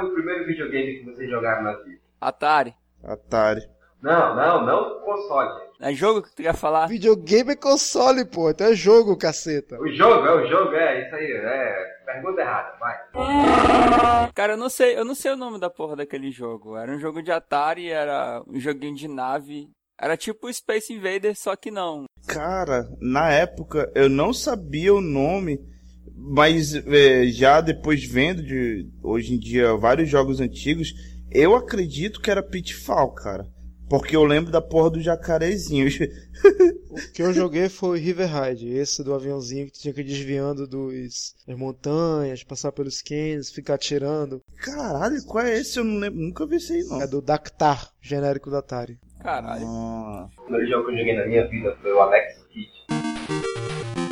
foi o primeiro videogame que vocês jogaram na vida? Atari. Atari. Não, não, não console. É jogo que tu quer falar? Videogame é console, pô. Então é jogo, caceta. O jogo, é o jogo, é isso aí. É. Pergunta errada, vai. Cara, eu não sei, eu não sei o nome da porra daquele jogo. Era um jogo de Atari, era um joguinho de nave. Era tipo Space Invader, só que não. Cara, na época eu não sabia o nome, mas é, já depois vendo de hoje em dia vários jogos antigos, eu acredito que era Pitfall, cara. Porque eu lembro da porra do jacarezinho. O que eu joguei foi River Ride, esse do aviãozinho que tu tinha que ir desviando dos, das montanhas, passar pelos canyons, ficar atirando. Caralho, qual é esse? Eu não lembro, nunca vi esse aí não. É do Dactar, genérico da Atari. Caralho. Ah, O primeiro jogo que eu joguei na minha vida foi o Alex Kidd.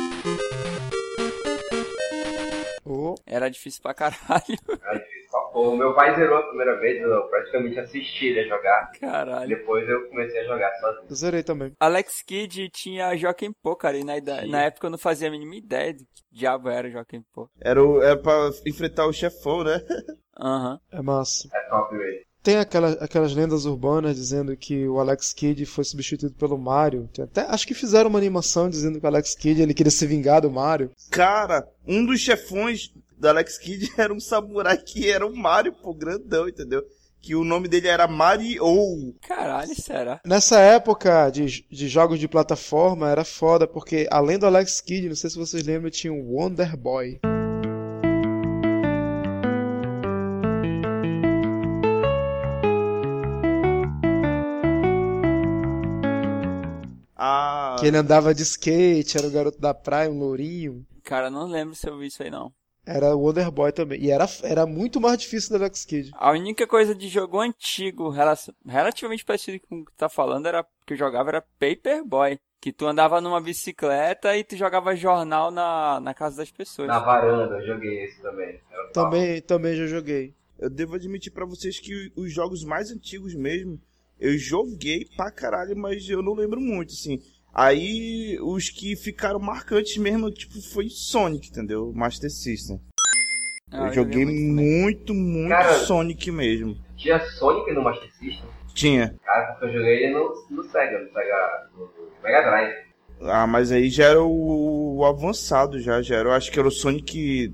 Era difícil pra caralho. Era difícil. O meu pai zerou a primeira vez, eu praticamente assisti ele a jogar. Caralho. Depois eu comecei a jogar sozinho. eu zerei também. Alex Kidd tinha Joaquim Pô, cara, e na, na época eu não fazia a mínima ideia de que diabo era Joaquim Pô. era, o, era pra enfrentar o chefão, né? Aham. É massa. É top, velho. Tem aquela, aquelas lendas urbanas dizendo que o Alex Kidd foi substituído pelo Mario. Tem até, acho que fizeram uma animação dizendo que o Alex Kidd ele queria se vingar do Mario. Cara, um dos chefões do Alex Kidd era um samurai que era o Mario, pô, grandão, entendeu? Que o nome dele era Mario. Caralho, será? Nessa época de, de jogos de plataforma era foda, porque além do Alex Kidd, não sei se vocês lembram, tinha o Wonder Boy. Ah, Que ele andava de skate, era o garoto da praia, um lourinho. Cara, não lembro se eu vi isso aí não. Era o Wonder Boy também. E era, era muito mais difícil do Alex Kidd. A única coisa de jogo antigo, rela- relativamente parecido com o que tu tá falando, era que eu jogava era Paperboy. Que tu andava numa bicicleta e tu jogava jornal na, na casa das pessoas. Na varanda, eu joguei esse também. Também, também já joguei. eu devo admitir pra vocês que os jogos mais antigos mesmo, eu joguei pra caralho, mas eu não lembro muito, assim. Aí, os que ficaram marcantes mesmo, tipo, foi Sonic, entendeu? Master System. Ah, eu joguei muito muito, muito Cara- Sonic mesmo. Tinha Sonic no Master System? Tinha. Cara, porque eu joguei ele no, no Sega, no Sega. no Mega Drive. Ah, mas aí já era o, o avançado, já, já era. Eu acho que era o Sonic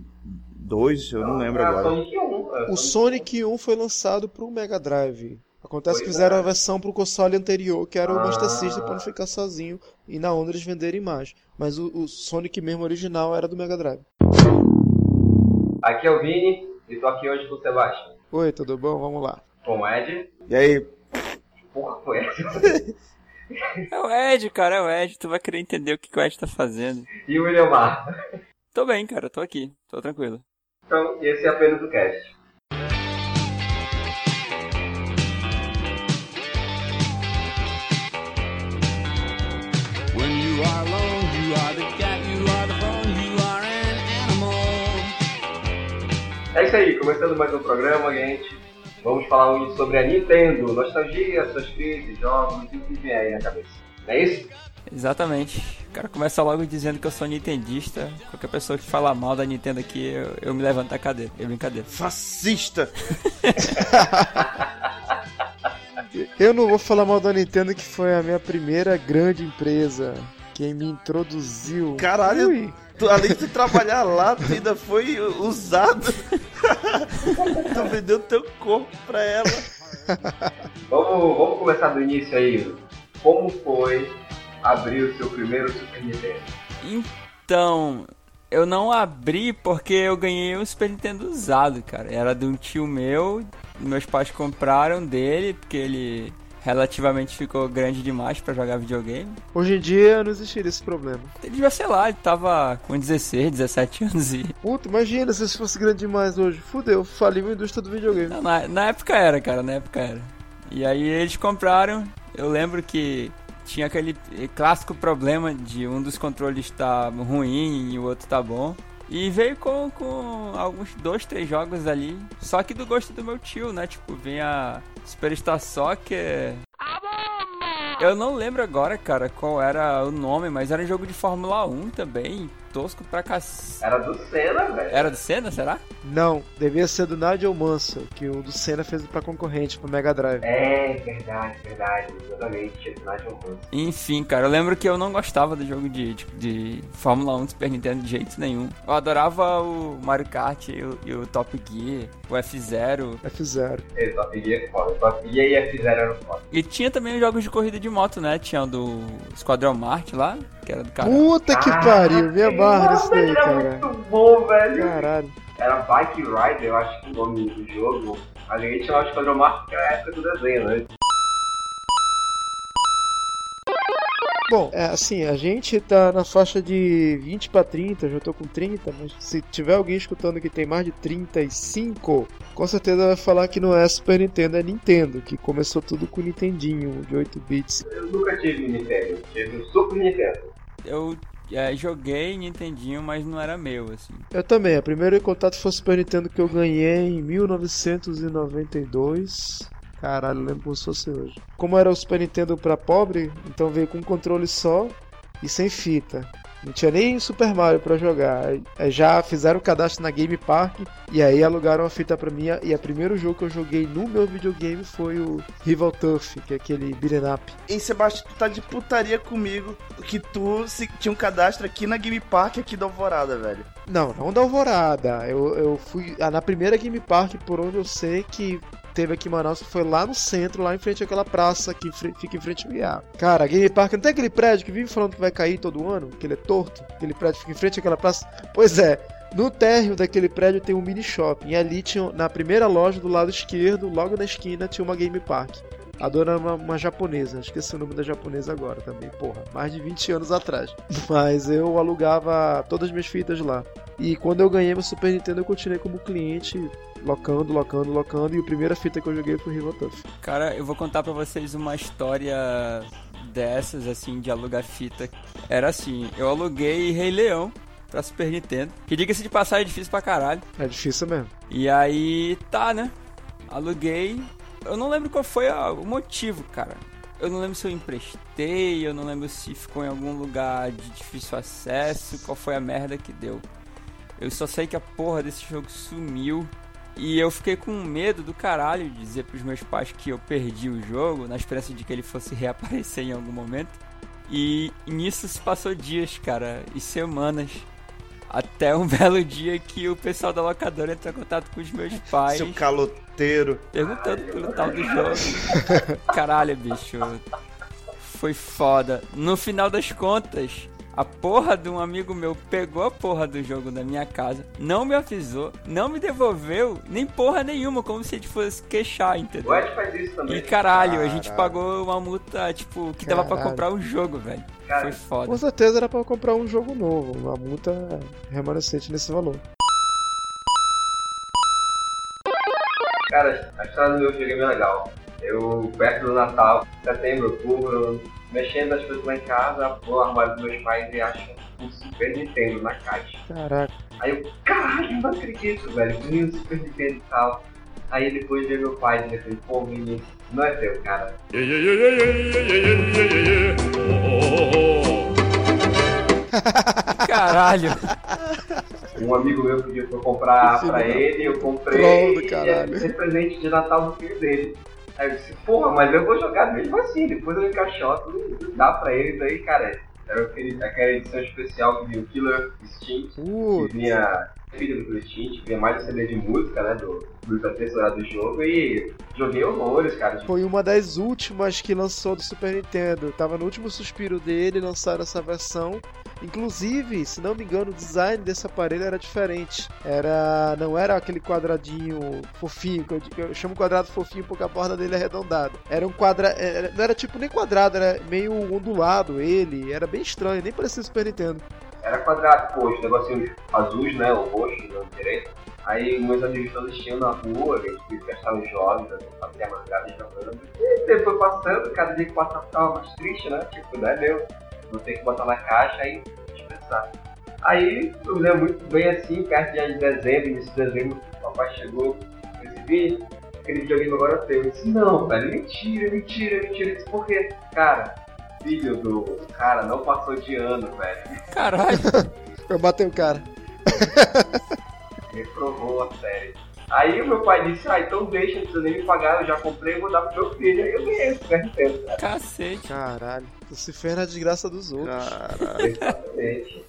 2, eu não lembro Era agora. Sonic 1. era O Sonic 1 foi lançado pro Mega Drive. Acontece que fizeram é. a versão pro console anterior, que era o Ah. Master System, pra não ficar sozinho e na onda eles venderem mais. Mas o, o Sonic mesmo original era do Mega Drive. Aqui é o Vini e tô aqui hoje com o Sebastião. Oi, tudo bom? Vamos lá. Com o Ed. E aí, Porra, foi essa? É o Ed, cara, é o Ed. Tu vai querer entender o que que o Ed tá fazendo. E o William Mar. Tô bem, cara, tô aqui. Tô tranquilo. Então, esse é apenas o cast. É isso aí, começando mais um programa, gente. Vamos falar hoje sobre a Nintendo, nostalgia, suas crises, jogos e o que vem aí na cabeça. Não é isso? Exatamente. O cara começa logo dizendo que eu sou nintendista. Qualquer pessoa que fala mal da Nintendo aqui, eu, eu me levanto da cadeira. É brincadeira. fascista! Eu não vou falar mal da Nintendo, que foi a minha primeira grande empresa. Quem me introduziu. Caralho. Ui. Tu, além de tu trabalhar lá, tu ainda foi usado. tu vendeu teu corpo pra ela. Vamos, vamos começar do início aí. Como foi abrir o seu primeiro Super Nintendo? Então, eu não abri porque eu ganhei um Super Nintendo usado, cara. Era de um tio meu. Meus pais compraram dele porque ele relativamente ficou grande demais pra jogar videogame. Hoje em dia não existiria esse problema. Ele devia, sei lá, ele tava com 16, 17 anos e. Puta, imagina se isso fosse grande demais hoje. Fudeu, faliu a indústria do videogame. Não, na, na época era, cara, na época era. E aí eles compraram. Eu lembro que tinha aquele clássico problema de um dos controles tá ruim e o outro tá bom. E veio com, com alguns dois, três jogos ali. Só que do gosto do meu tio, né? Tipo, vinha Superstar Soccer. Eu não lembro agora, cara, qual era o nome, mas era um jogo de Fórmula 1 também. Tosco pra cacete. Era do Senna, velho. Era do Senna, será? Não, devia ser do Nigel Mansell, que o do Senna fez pra concorrente, pro Mega Drive. É, verdade, verdade. Exatamente. Tinha do Nigel Mansell. Enfim, cara, eu lembro que eu não gostava do jogo de, de, de Fórmula 1 do Super Nintendo de jeito nenhum. Eu adorava o Mario Kart e o, e o Top Gear, o F-Zero. F0. É, Top Gear é foda. Top Gear e F0 eram foda. E tinha também os jogos de corrida de moto, né? Tinha o do Esquadrão Marte lá, que era do cara. Puta que pariu, minha barra nisso daí, era cara. muito bom, velho. Caralho. Era Bike Rider, eu acho que o nome do jogo. A gente chamava de Esquadrão Marte, que era a época do desenho, né? Bom, é, assim, a gente tá na faixa de 20 pra 30, eu já tô com 30, mas se tiver alguém escutando que tem mais de 35, com certeza vai falar que não é Super Nintendo, é Nintendo, que começou tudo com o Nintendinho de 8 bits. Eu nunca tive Nintendo, tive o Super Nintendo. Eu é, joguei Nintendinho, mas não era meu, assim. Eu também, o primeiro contato foi o Super Nintendo que eu ganhei em 1992. Caralho, lembro como se fosse hoje. Como era o Super Nintendo pra pobre, então veio com um controle só e sem fita. Não tinha nem Super Mario pra jogar. Aí Já fizeram o cadastro na Game Park e aí alugaram a fita pra mim. E o primeiro jogo que eu joguei no meu videogame foi o Rival Turf, que é aquele beat'em up. Sebastião, tu tá de putaria comigo que tu se- tinha um cadastro aqui na Game Park aqui da Alvorada, velho. Não, não da Alvorada. Eu, eu fui ah, na primeira Game Park, por onde eu sei que teve aqui em Manaus, foi lá no centro, lá em frente àquela praça que fica em frente ao IA. Cara, Game Park não tem aquele prédio que vive falando que vai cair todo ano, que ele é torto, aquele prédio fica em frente àquela praça. Pois é. No térreo daquele prédio tem um mini shopping. E ali tinha, na primeira loja do lado esquerdo, logo na esquina, tinha uma Game Park. A dona era uma, uma japonesa, esqueci o nome da japonesa agora também, porra, mais de 20 anos atrás. Mas eu alugava todas as minhas fitas lá. E quando eu ganhei meu Super Nintendo, eu continuei como cliente, locando, locando, locando. E a primeira fita que eu joguei foi Rival Tough. Cara, eu vou contar pra vocês uma história dessas, assim, de alugar fita. Era assim, eu aluguei Rei Leão pra Super Nintendo. Que diga-se de passar é difícil pra caralho. É difícil mesmo. E aí, tá, né? Aluguei. Eu não lembro qual foi a- o motivo, cara. Eu não lembro se eu emprestei, eu não lembro se ficou em algum lugar de difícil acesso, qual foi a merda que deu. Eu só sei que a porra desse jogo sumiu. E eu fiquei com medo do caralho de dizer pros meus pais que eu perdi o jogo, na esperança de que ele fosse reaparecer em algum momento. E nisso se passou dias, cara, e semanas. Até um belo dia que o pessoal da locadora entrou em contato com os meus pais, Seu caloteiro. perguntando pelo tal do jogo. Caralho, bicho. Foi foda. No final das contas, a porra de um amigo meu pegou a porra do jogo da minha casa, não me avisou, não me devolveu, nem porra nenhuma, como se ele fosse queixar, entendeu? O Ed faz isso também. E caralho, a gente Caralho. pagou uma multa, tipo, que dava pra Caralho. comprar um jogo, velho. Foi foda. Com certeza era pra comprar um jogo novo. Uma multa remanescente nesse valor. Cara, a história do meu videogame é legal. Eu, perto do Natal, setembro, outubro, mexendo nas coisas lá em casa, vou ao armário dos meus pais e acho um Super Nintendo na caixa. Caraca. Aí eu, caralho, não acredito, velho, vi um Super Nintendo e tal. Aí depois veio meu pai e falei, pô, menino, não é teu, cara. Caralho. Um amigo meu pediu pra eu comprar Filho pra da- ele, eu comprei e caralho. ia ser presente de Natal do filho dele. Aí eu disse, porra, mas eu vou jogar mesmo assim, depois eu encaixoto e dá pra ele, daí, cara, era aquele, aquela edição especial que vinha o Killer Instinct, que vinha filho do Instinct, que vinha mais um CD de música, né, do, do do jogo, e joguei horrores, cara. Foi uma das últimas que lançou do Super Nintendo. Tava no último suspiro dele, lançaram essa versão. Inclusive, se não me engano, o design desse aparelho era diferente. Era, não era aquele quadradinho fofinho, que eu, eu chamo quadrado fofinho porque a borda dele é arredondada. Era um quadrado, não era tipo nem quadrado, era meio ondulado ele. Era bem estranho, nem parecia Super Nintendo. Era quadrado, poxa, negocinhos azuis, né, ou roxo, não direito. Aí meus amigos todos tinham na rua, a gente gastava os jogos, a gente fazia madrugada jogando. E depois passando, cada dia que passava ficava mais triste, né? Tipo, não é meu. Vou ter que botar na caixa aí dispensar. Aí eu me lembro muito bem assim, perto de dezembro, início de dezembro, o papai chegou, recebi, aquele videogame agora é teu. Eu disse, não, velho, mentira, mentira, mentira. Eu disse, por quê? Cara, filho do cara não passou de ano, velho. Caralho. Eu bati o cara. Reprovou a série. Aí o meu pai disse, ah, então deixa, não precisa nem me pagar, eu já comprei, vou dar pro meu filho. Aí eu ganhei esse cara. Cacete. Caralho. Tu se fez na desgraça dos outros. Caralho. Exatamente.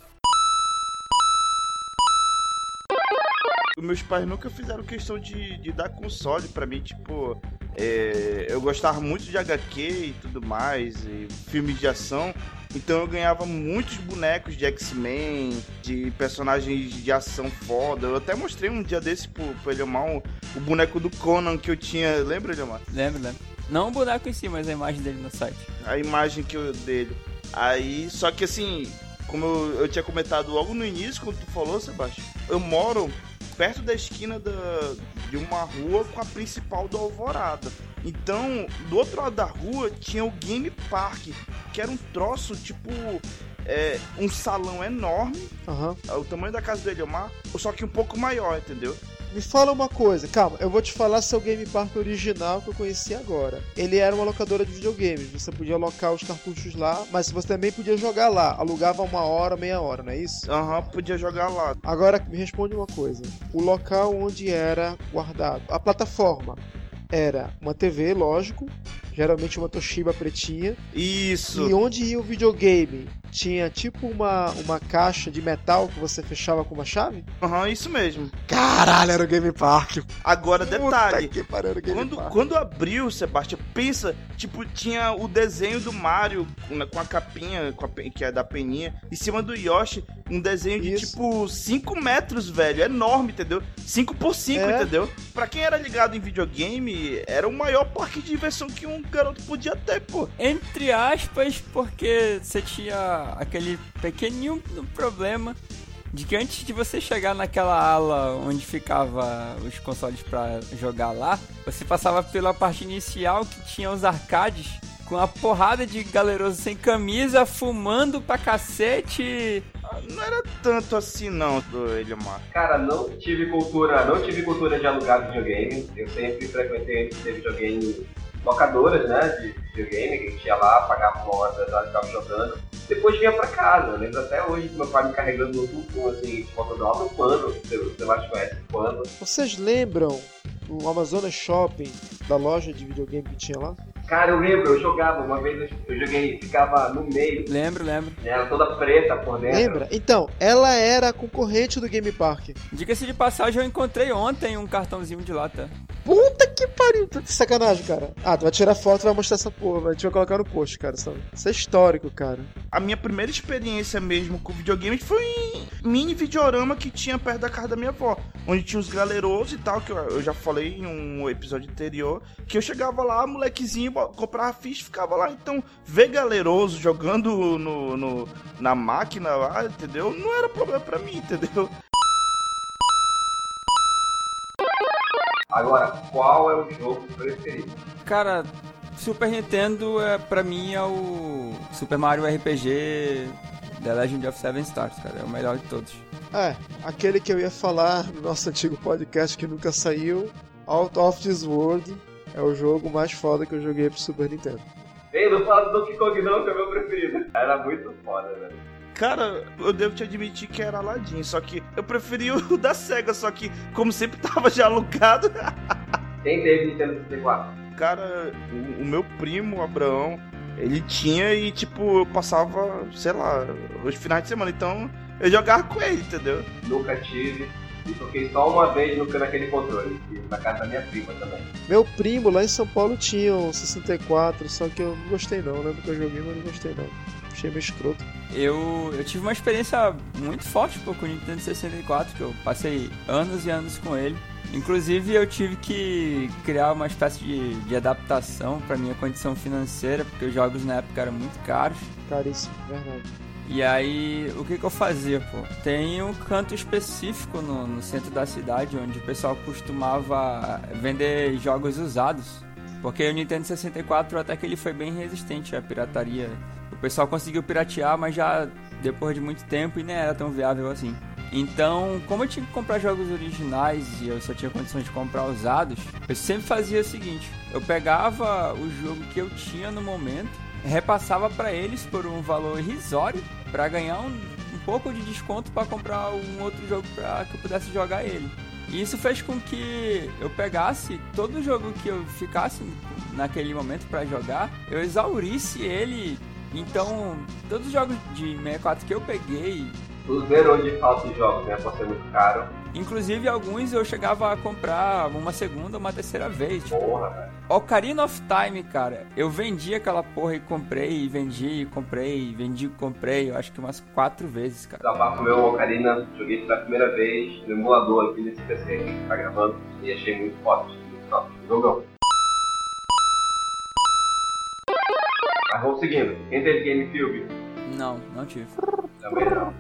Meus pais nunca fizeram questão de, de dar console pra mim, tipo. é, eu gostava muito de HQ e tudo mais, e filmes de ação. Então eu ganhava muitos bonecos de X-Men, de personagens de ação foda. Eu até mostrei um dia desse pro, pro Eliomar o, o boneco do Conan que eu tinha. Lembra, Eliomar? Lembro, lembro. Não o boneco em si, mas a imagem dele no site. a imagem que eu dele. Aí, só que assim, como eu, eu tinha comentado logo no início, quando tu falou, Sebastião, eu moro perto da esquina da, de uma rua com a principal do Alvorada. Então, do outro lado da rua tinha o Game Park, que era um troço tipo. é, um salão enorme, Aham. o tamanho da casa do Eliomar, só que um pouco maior, entendeu? Me fala uma coisa, calma, eu vou te falar seu Game Park original que eu conheci agora. Ele era uma locadora de videogames, você podia alocar os cartuchos lá, mas você também podia jogar lá, alugava uma hora, meia hora, não é isso? Aham, podia jogar lá. Agora me responde uma coisa: o local onde era guardado, a plataforma era uma TV, lógico, geralmente uma Toshiba pretinha, Isso. e onde ia o videogame tinha tipo uma, uma caixa de metal que você fechava com uma chave? Aham, isso mesmo. Caralho, era o Game Park. Agora, detalhe. Puta que pariu, Game Quando, Park. quando abriu, Sebastião, pensa, tipo, tinha o desenho do Mario com a, com a capinha, com a que é da peninha, em cima do Yoshi, um desenho de Isso. tipo 5 metros, velho, enorme, entendeu? 5 por 5, É. entendeu? Pra quem era ligado em videogame, era o maior parque de diversão que um garoto podia ter, pô. Entre aspas, porque você tinha aquele pequenininho problema de que antes de você chegar naquela ala onde ficava os consoles pra jogar lá, você passava pela parte inicial que tinha os arcades com a porrada de galeroso sem camisa, fumando pra cacete. Não era tanto assim, não, do Eliomar. Cara, não tive cultura, não tive cultura de alugar videogame. Eu sempre frequentei videogame locadoras, né? De videogame, que a gente ia lá, pagava uma hora das horas e ficava jogando. Depois vinha pra casa. Eu lembro até hoje do meu pai me carregando no tubo, assim, botando lá no pano. Você você mais conhece o pano. Vocês lembram do Amazonas Shopping, da loja de videogame que tinha lá? Cara, eu lembro, eu jogava, uma vez eu- eu joguei, ficava no meio, Lembro, lembro. ela toda preta por dentro. Lembra? Então, ela era a concorrente do Game Park. Diga-se de passagem, eu encontrei ontem um cartãozinho de lá, tá? Puta que pariu, tá de sacanagem, cara. Ah, tu vai tirar foto e vai mostrar essa porra, a gente vai colocar no post, cara. Isso é histórico, cara. A minha primeira experiência mesmo com videogame foi em mini videorama que tinha perto da casa da minha avó. Onde tinha os galerosos e tal, que eu, já falei em um episódio anterior. Que eu chegava lá, molequezinho, comprava ficha ficava lá. Então, ver galeroso jogando no, no- na máquina lá, entendeu? Não era problema pra mim, entendeu? Agora, qual é o jogo preferido? Cara, Super Nintendo é pra mim é o Super Mario RPG The Legend of Seven Stars, cara, é o melhor de todos. É, aquele que eu ia falar no nosso antigo podcast que nunca saiu, Out of This World, é o jogo mais foda que eu joguei pro Super Nintendo. Ei, não fala do Donkey Kong não, que é o meu preferido. Era muito foda, velho. Cara, eu devo te admitir que era Aladdin, só que eu preferi o da SEGA, só que como sempre tava já alugado, Quem teve Nintendo 64? cara, o, o meu primo, Abraão, ele tinha e tipo, eu passava, sei lá, os finais de semana, então eu jogava com ele, entendeu? Nunca tive. E toquei só uma vez no, naquele controle, na casa da minha prima também. Meu primo lá em São Paulo tinha um 64, só que eu não gostei não. Lembro que eu joguei, mas não gostei não. Achei meio escroto. Eu, eu tive uma experiência muito forte pô, com o Nintendo 64, que eu passei anos e anos com ele. Inclusive eu tive que criar uma espécie de, de adaptação para minha condição financeira, porque os jogos na época eram muito caros. Caríssimo, verdade. E aí, o que que eu fazia, pô? Tem um canto específico no, no centro da cidade onde o pessoal costumava vender jogos usados. Porque o Nintendo 64 até que ele foi bem resistente à pirataria. O pessoal conseguiu piratear, mas já depois de muito tempo e nem era tão viável assim. Então, como eu tinha que comprar jogos originais e eu só tinha condições de comprar usados, eu sempre fazia o seguinte: eu pegava o jogo que eu tinha no momento, repassava para eles por um valor irrisório para ganhar um um pouco de desconto para comprar um outro jogo para que eu pudesse jogar ele. E isso fez com que eu pegasse todo jogo que eu ficasse naquele momento para jogar, eu exaurisse ele. Então, todos os jogos de 64 que eu peguei, Tu zerou de de jogos, né? Por ser muito caro. Inclusive alguns eu chegava a comprar uma segunda ou uma terceira vez. Tipo, Porra. Ocarina of Time, cara, eu vendi aquela porra e comprei, e vendi, e comprei, e vendi, e comprei, eu acho que umas quatro vezes, cara. Desabafo meu Ocarina, joguei pela primeira vez no emulador aqui nesse PC aqui que tá gravando e achei muito foda. Muito top. Jogão. Mas vamos seguindo. Quem teve GameCube? Não, não tive. Também não.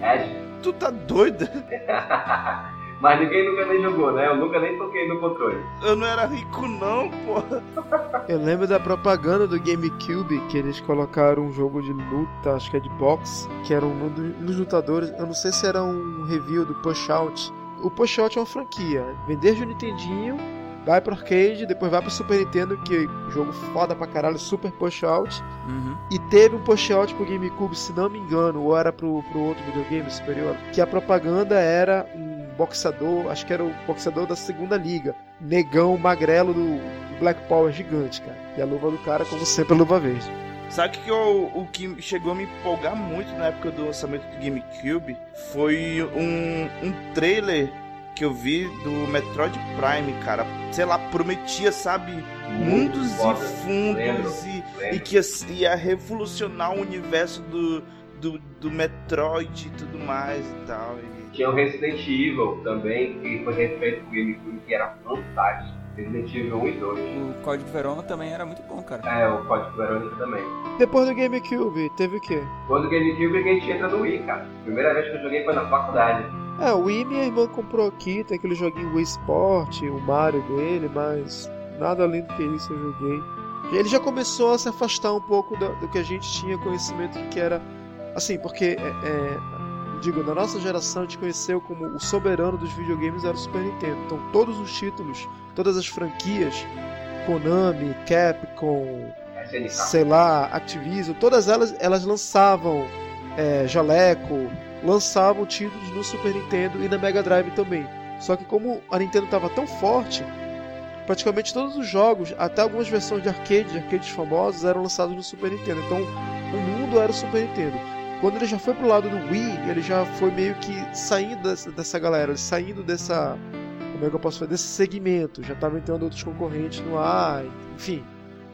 Ed? Tu tá doida? Mas ninguém nunca nem jogou, né? Eu nunca nem toquei no controle. Eu não era rico não, porra. Eu lembro da propaganda do GameCube que eles colocaram um jogo de luta, acho que é de boxe, que era um do- dos lutadores. Eu não sei se era um review do Push Out. O Push Out é uma franquia. Vender de Nintendinho, vai pro arcade, depois vai pro Super Nintendo, que jogo foda pra caralho, Super Push Out. Uhum. E teve um push out pro GameCube, se não me engano, ou era pro, pro outro videogame superior, que a propaganda era um boxeador, acho que era o boxeador da segunda liga, negão magrelo do Black Power gigante, cara. E a luva do cara, como sempre, a luva verde. Sabe que eu- o que chegou a me empolgar muito na época do lançamento do GameCube foi um, um trailer que eu vi do Metroid Prime, cara. Sei lá, prometia, sabe, mundos foda. e fundos Lembro. e, e Lembro. que ia, ia revolucionar o universo do, do, do Metroid e tudo mais e tal. E... Tinha o Resident Evil também, que foi refeito pro GameCube, que era fantástico. Resident Evil 1 e 2. O Código Verona também era muito bom, cara. É, o Código Verônica também. Depois do GameCube, teve o quê? Quando o GameCube a gente entra no Wii, cara. Primeira vez que eu joguei foi na faculdade. É, o Wii minha irmã comprou aqui, tem aquele joguinho Wii Sport, o Mario dele, mas nada além do que isso eu joguei. E ele já começou a se afastar um pouco do, do que a gente tinha conhecimento que era. Assim, porque, é, é, digo, na nossa geração a gente conheceu como o soberano dos videogames era o Super Nintendo. Então todos os títulos, todas as franquias, Konami, Capcom, SNK. sei lá, Activision, todas elas, elas lançavam é, Jaleco, lançavam títulos no Super Nintendo e na Mega Drive também. Só que como a Nintendo estava tão forte, praticamente todos os jogos, até algumas versões de arcade, de arcades famosos, eram lançados no Super Nintendo. Então o mundo era o Super Nintendo. Quando ele já foi pro lado do Wii, ele já foi meio que saindo dessa, dessa galera, saindo dessa. Como é que eu posso? Desse segmento. Já tava entrando outros concorrentes no ar, enfim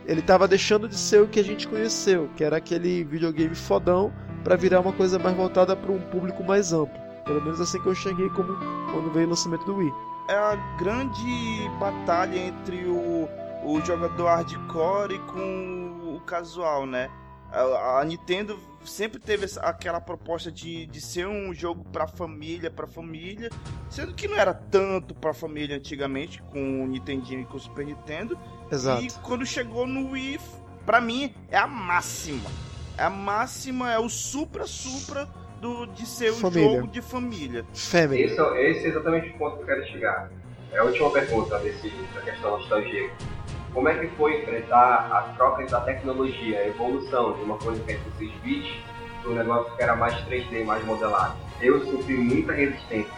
ele tava deixando de ser o que a gente conheceu, que era aquele videogame fodão, pra virar uma coisa mais voltada para um público mais amplo. Pelo menos assim que eu cheguei como quando veio o lançamento do Wii. É a grande batalha entre o, o jogador hardcore com o casual, né? A, a Nintendo sempre teve essa- aquela proposta de, de ser um jogo pra família, pra família, sendo que não era tanto pra família antigamente, com o Nintendinho e com o Super Nintendo. Exato. E quando chegou no Wii, pra mim, é a máxima. É a máxima, é o supra-supra do, de ser um Família. jogo de família. Family. Esse, é- esse é exatamente o ponto que eu quero chegar. É a última pergunta desse, da questão nostalgia. Como é que foi enfrentar a troca da tecnologia, a evolução de uma coisa que é 16 bits para um negócio que era mais 3D, mais modelado? Eu sofri muita resistência,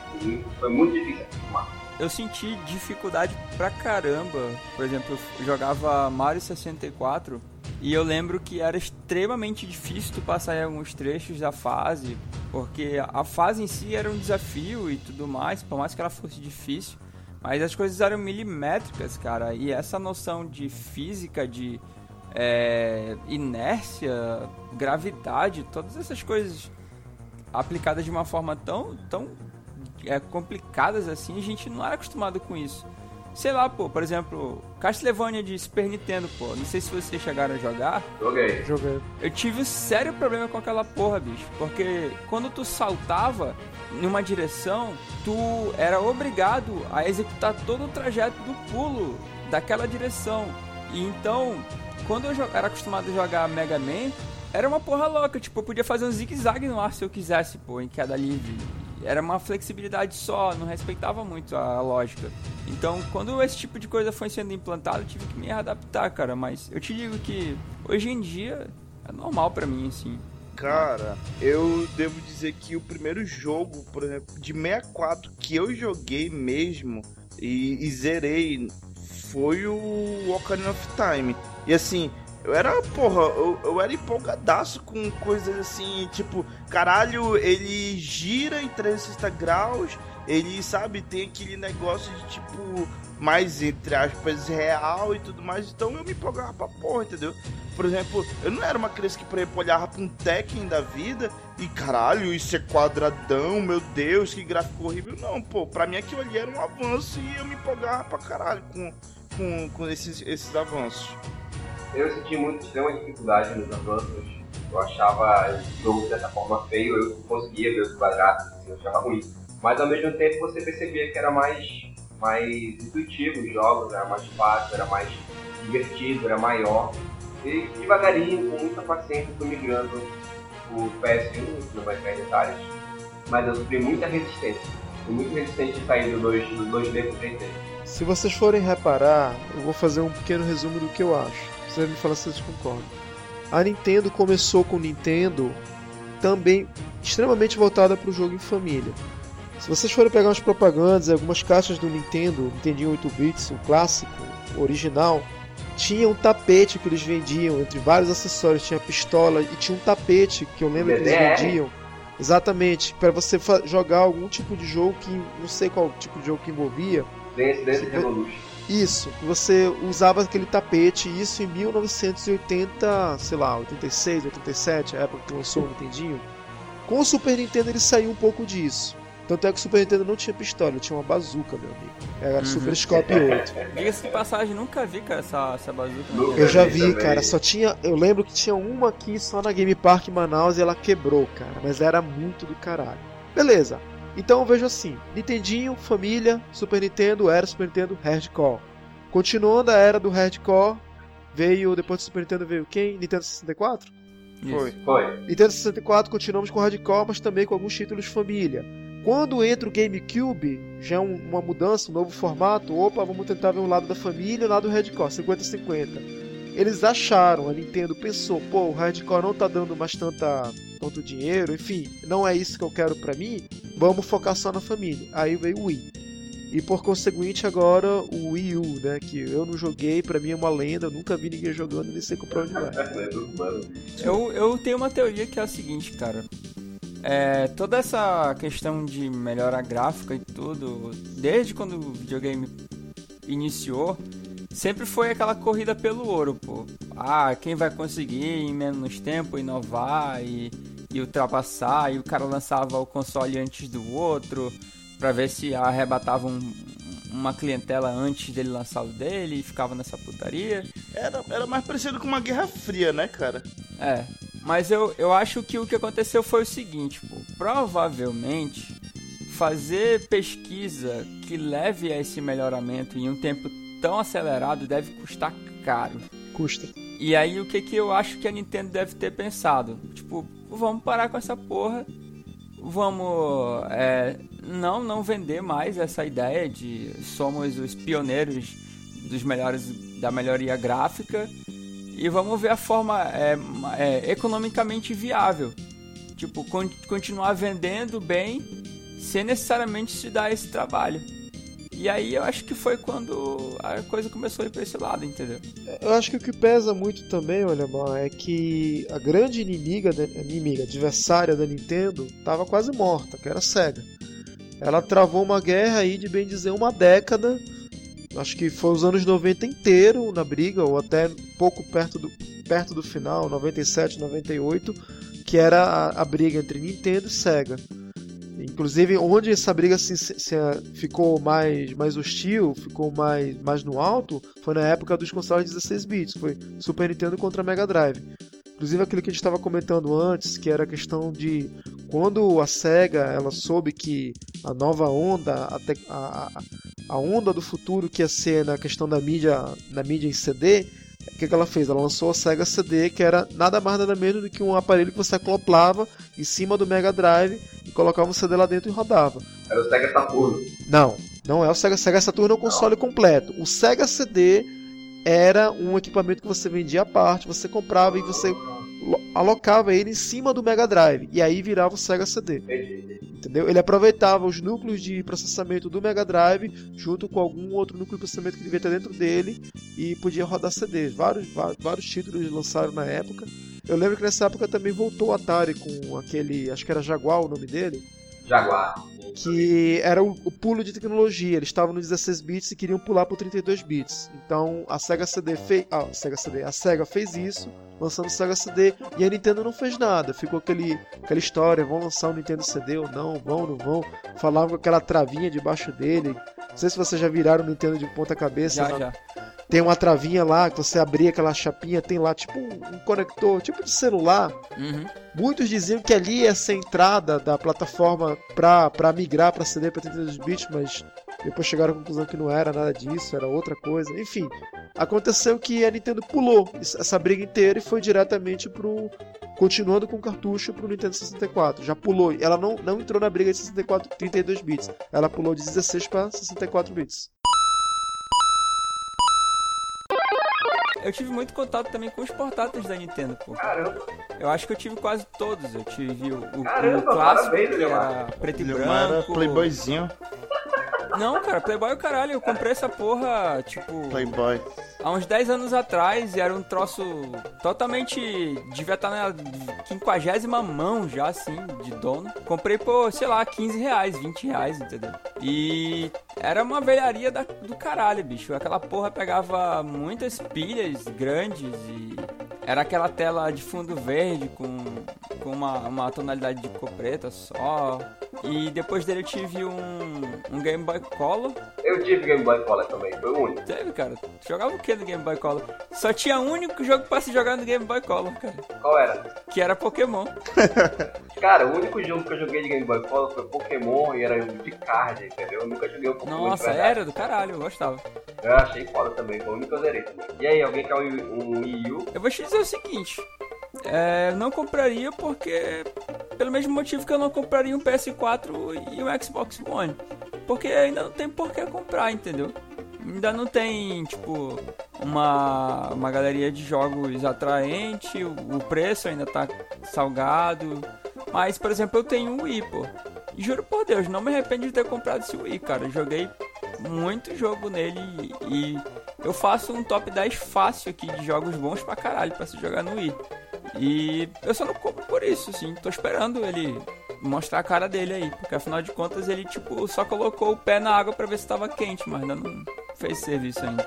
foi muito difícil acostumar. Eu senti dificuldade pra caramba. Por exemplo, eu jogava Mario 64 e eu lembro que era extremamente difícil tu passar em alguns trechos da fase, porque a fase em si era um desafio e tudo mais, por mais que ela fosse difícil. Mas as coisas eram milimétricas, cara, e essa noção de física, de é, inércia, gravidade, todas essas coisas aplicadas de uma forma tão, tão é, complicadas assim, a gente não era acostumado com isso. Sei lá, pô, por exemplo, Castlevania de Super Nintendo, pô, não sei se vocês chegaram a jogar, Joguei. Jogando. eu tive um sério problema com aquela porra, bicho. Porque quando tu saltava numa direção, tu era obrigado a executar todo o trajeto do pulo daquela direção. E então, quando eu era acostumado a jogar Mega Man, era uma porra louca. Tipo, eu podia fazer um zigue-zague no ar se eu quisesse, pô, em queda livre. Era uma flexibilidade só, não respeitava muito a lógica. Então, quando esse tipo de coisa foi sendo implantado, eu tive que me adaptar, cara. Mas eu te digo que hoje em dia é normal pra mim, assim. Cara, eu devo dizer que o primeiro jogo, por exemplo, de 64 que eu joguei mesmo e, e zerei foi o Ocarina of Time. E assim, eu era, porra, eu, eu era empolgadaço com coisas assim, tipo, caralho, ele gira em 360 graus, ele, sabe, tem aquele negócio de tipo, mais entre aspas, real e tudo mais, então eu me empolgava pra porra, entendeu? Por exemplo, eu não era uma criança que, por exemplo, olhava pra um Tekken da vida e caralho, isso é quadradão, meu Deus, que gráfico horrível. Não, pô, pra mim aquilo ali era um avanço e eu me empolgava pra caralho com, com, com esses, esses avanços. Eu senti muito extrema dificuldade nos avanços. Eu achava o jogo dessa forma feio, eu conseguia ver os quadrados, assim, eu achava ruim. Mas ao mesmo tempo você percebia que era mais, mais intuitivo os jogos, era mais fácil, era mais divertido, era maior. E devagarinho, com muita paciência, fui migrando o PS1, não vai entrar em detalhes, mas eu sofri muita resistência. Fui muito resistente de sair do 2, do 2D pro 3D. Se vocês forem reparar, eu vou fazer um pequeno resumo do que eu acho. Vocês me falar se vocês concordam. A Nintendo começou com o Nintendo também extremamente voltada para o jogo em família. Se vocês forem pegar umas propagandas, algumas caixas do Nintendo, Nintendo 8 bits, o clássico, o original, tinha um tapete que eles vendiam entre vários acessórios, tinha pistola e tinha um tapete que eu lembro que eles vendiam. Exatamente, para você jogar algum tipo de jogo que não sei qual tipo de jogo que envolvia. Dance Dance. Revolution. Isso, que você usava aquele tapete, isso em 1980, sei lá, 86, 87, a época que lançou o Nintendinho. Com o Super Nintendo ele saiu um pouco disso. Tanto é que o Super Nintendo não tinha pistola, ele tinha uma bazuca, meu amigo. Era Uhum. Super Scope 8. Diga-se de passagem, nunca vi, cara, essa, essa bazuca. Nunca. Eu já vi vi, também. cara, só tinha. Eu lembro que tinha uma aqui só na Game Park em Manaus e ela quebrou, cara. Mas era muito do caralho. Beleza. Então eu vejo assim: Nintendinho, família, Super Nintendo, era Super Nintendo, Hardcore. Continuando a era do Hardcore, veio. Depois do Super Nintendo veio quem? Nintendo 64? Isso. Foi. Foi. Nintendo 64 continuamos com Hardcore, mas também com alguns títulos família. Quando entra o GameCube, já é um- uma mudança, um novo formato. Opa, vamos tentar ver um lado da família e um lado do Hardcore, 50-50. Eles acharam, a Nintendo pensou, pô, o Hardcore não tá dando mais tanta, tanto dinheiro, enfim, não é isso que eu quero pra mim, vamos focar só na família. Aí veio o Wii. E por conseguinte agora o Wii U, né, que eu não joguei, pra mim é uma lenda, eu nunca vi ninguém jogando, nem sei comprar onde vai. Eu, eu tenho uma teoria que é a seguinte, cara. É, toda essa questão de melhora gráfica e tudo, desde quando o videogame iniciou, sempre foi aquela corrida pelo ouro, pô. Ah, quem vai conseguir em menos tempo inovar e, e ultrapassar, e o cara lançava o console antes do outro, pra ver se arrebatava um- uma clientela antes dele lançar o dele e ficava nessa putaria. Era, era mais parecido com uma Guerra Fria, né, cara? É, mas eu, eu acho que o que aconteceu foi o seguinte, pô, provavelmente fazer pesquisa que leve a esse melhoramento em um tempo tão acelerado deve custar caro. Custa. E aí o que que eu acho que a Nintendo deve ter pensado? Tipo, vamos parar com essa porra. Vamos é, não não vender mais essa ideia de somos os pioneiros dos melhores da melhoria gráfica e vamos ver a forma é, é, economicamente viável. Tipo, con- continuar vendendo bem sem necessariamente se dar esse trabalho. E aí eu acho que foi quando a coisa começou a ir pra esse lado, entendeu? Eu acho que o que pesa muito também, olha, é que a grande inimiga, inimiga, adversária da Nintendo, tava quase morta, que era a SEGA. Ela travou uma guerra aí de bem dizer uma década, acho que foi os anos 90 inteiro na briga, ou até pouco perto do, perto do final, 97, 98, que era a, a briga entre Nintendo e SEGA. Inclusive, onde essa briga se, se- se- ficou mais, mais hostil, ficou mais, mais no alto, foi na época dos consoles 16 bits, foi Super Nintendo contra Mega Drive. Inclusive aquilo que a gente estava comentando antes, que era a questão de quando a Sega ela soube que a nova onda, a, tec- a, a- onda do futuro que ia ser na questão da mídia, na mídia em CD, o que, que ela fez? Ela lançou a Sega CD, que era nada mais nada menos do que um aparelho que você acoplava em cima do Mega Drive colocava um CD lá dentro e rodava. Era o Sega Saturno. Não, não é o Sega, Sega Saturn é o console completo. O Sega CD era um equipamento que você vendia à parte, você comprava e você lo- alocava ele em cima do Mega Drive e aí virava o Sega CD. Entendi. Entendeu? Ele aproveitava os núcleos de processamento do Mega Drive junto com algum outro núcleo de processamento que devia estar dentro dele e podia rodar CDs. Vários, va- vários títulos lançaram na época. Eu lembro que nessa época também voltou o Atari com aquele, acho que era Jaguar o nome dele, Jaguar. que era o, o pulo de tecnologia. Eles estavam no 16 bits e queriam pular para 32 bits. Então a Sega CD fez, ah, a Sega CD, a Sega fez isso, lançando o Sega CD e a Nintendo não fez nada. Ficou aquele, aquela história, vão lançar o Nintendo CD ou não, vão, não vão. Falavam com aquela travinha debaixo dele. Não sei se vocês já viraram o Nintendo de ponta cabeça. Já, na- já. Tem uma travinha lá que você abria aquela chapinha, tem lá tipo um, um conector, tipo de celular. Uhum. Muitos diziam que ali ia ser a entrada da plataforma pra, pra migrar pra CD pra 32 bits, mas depois chegaram à conclusão que não era nada disso, era outra coisa. Enfim, aconteceu que a Nintendo pulou es- essa briga inteira e foi diretamente pro. Continuando com o cartucho pro Nintendo 64. Já pulou. Ela não, não entrou na briga de 64 32 bits. Ela pulou de 16 para 64 bits. Eu tive muito contato também com os portáteis da Nintendo, pô. Caramba, Eu acho que eu tive quase todos. Eu tive o, o, Caramba, o clássico, parabéns, que era preto e era branco. playboyzinho. Não, cara, Playboy é o caralho. Eu comprei essa porra, tipo, Playboy. há uns 10 anos atrás e era um troço totalmente. devia estar na quinquagésima mão já, assim, de dono. Comprei por, sei lá, 15 reais, 20 reais, entendeu? E era uma velharia da- do caralho, bicho. Aquela porra pegava muitas pilhas grandes e. Era aquela tela de fundo verde com, com uma, uma tonalidade de cor preta só. E depois dele eu tive um, um Game Boy Color. eu tive Game Boy Color também, foi o único. Teve, cara. Tu Jogava o que no Game Boy Color? Só tinha um único jogo pra se jogar no Game Boy Color, cara. Qual era? Que era Pokémon. Cara, o único jogo que eu joguei de Game Boy Color foi Pokémon e era de card, entendeu? Eu nunca joguei o Pokémon Nossa, era do caralho, eu gostava. Eu achei foda também, foi o único que eu zerei. E aí, alguém quer um, um Wii U? Eu vou te dizer o seguinte. É, não compraria porque. Pelo mesmo motivo que eu não compraria um PS4 e um Xbox One. Porque ainda não tem por que comprar, entendeu? Ainda não tem, tipo, uma, uma galeria de jogos atraente, o, o preço ainda tá salgado. Mas, por exemplo, eu tenho um Wii, pô. Juro por Deus, não me arrependo de ter comprado esse Wii, cara. Eu joguei muito jogo nele e, e eu faço um top 10 fácil aqui de jogos bons pra caralho pra se jogar no Wii. E eu só não compro por isso, assim. Tô esperando ele mostrar a cara dele aí. Porque afinal de contas ele, tipo, só colocou o pé na água pra ver se tava quente, mas ainda não fez serviço ainda.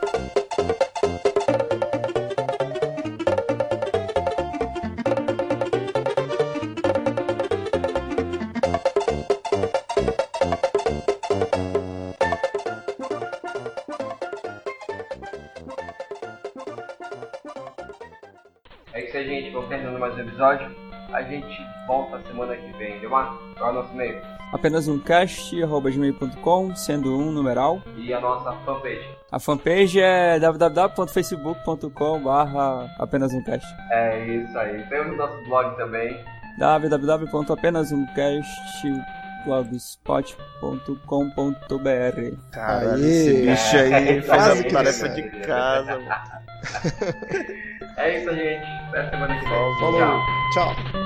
Episódio. A gente volta semana que vem. Demar? Qual é o nosso e-mail? Apenas um cast, arroba gmail.com, sendo um numeral. E a nossa fanpage. A fanpage é www.facebook.com barra apenas um cast. É isso aí. Temos o nosso blog também. www.apenasuncast.blogspot.com.br Caralho, Aê. esse bicho aí faz a tarefa de casa, mano. É isso, gente. Até semana que vem. Falou. Tchau. Tchau.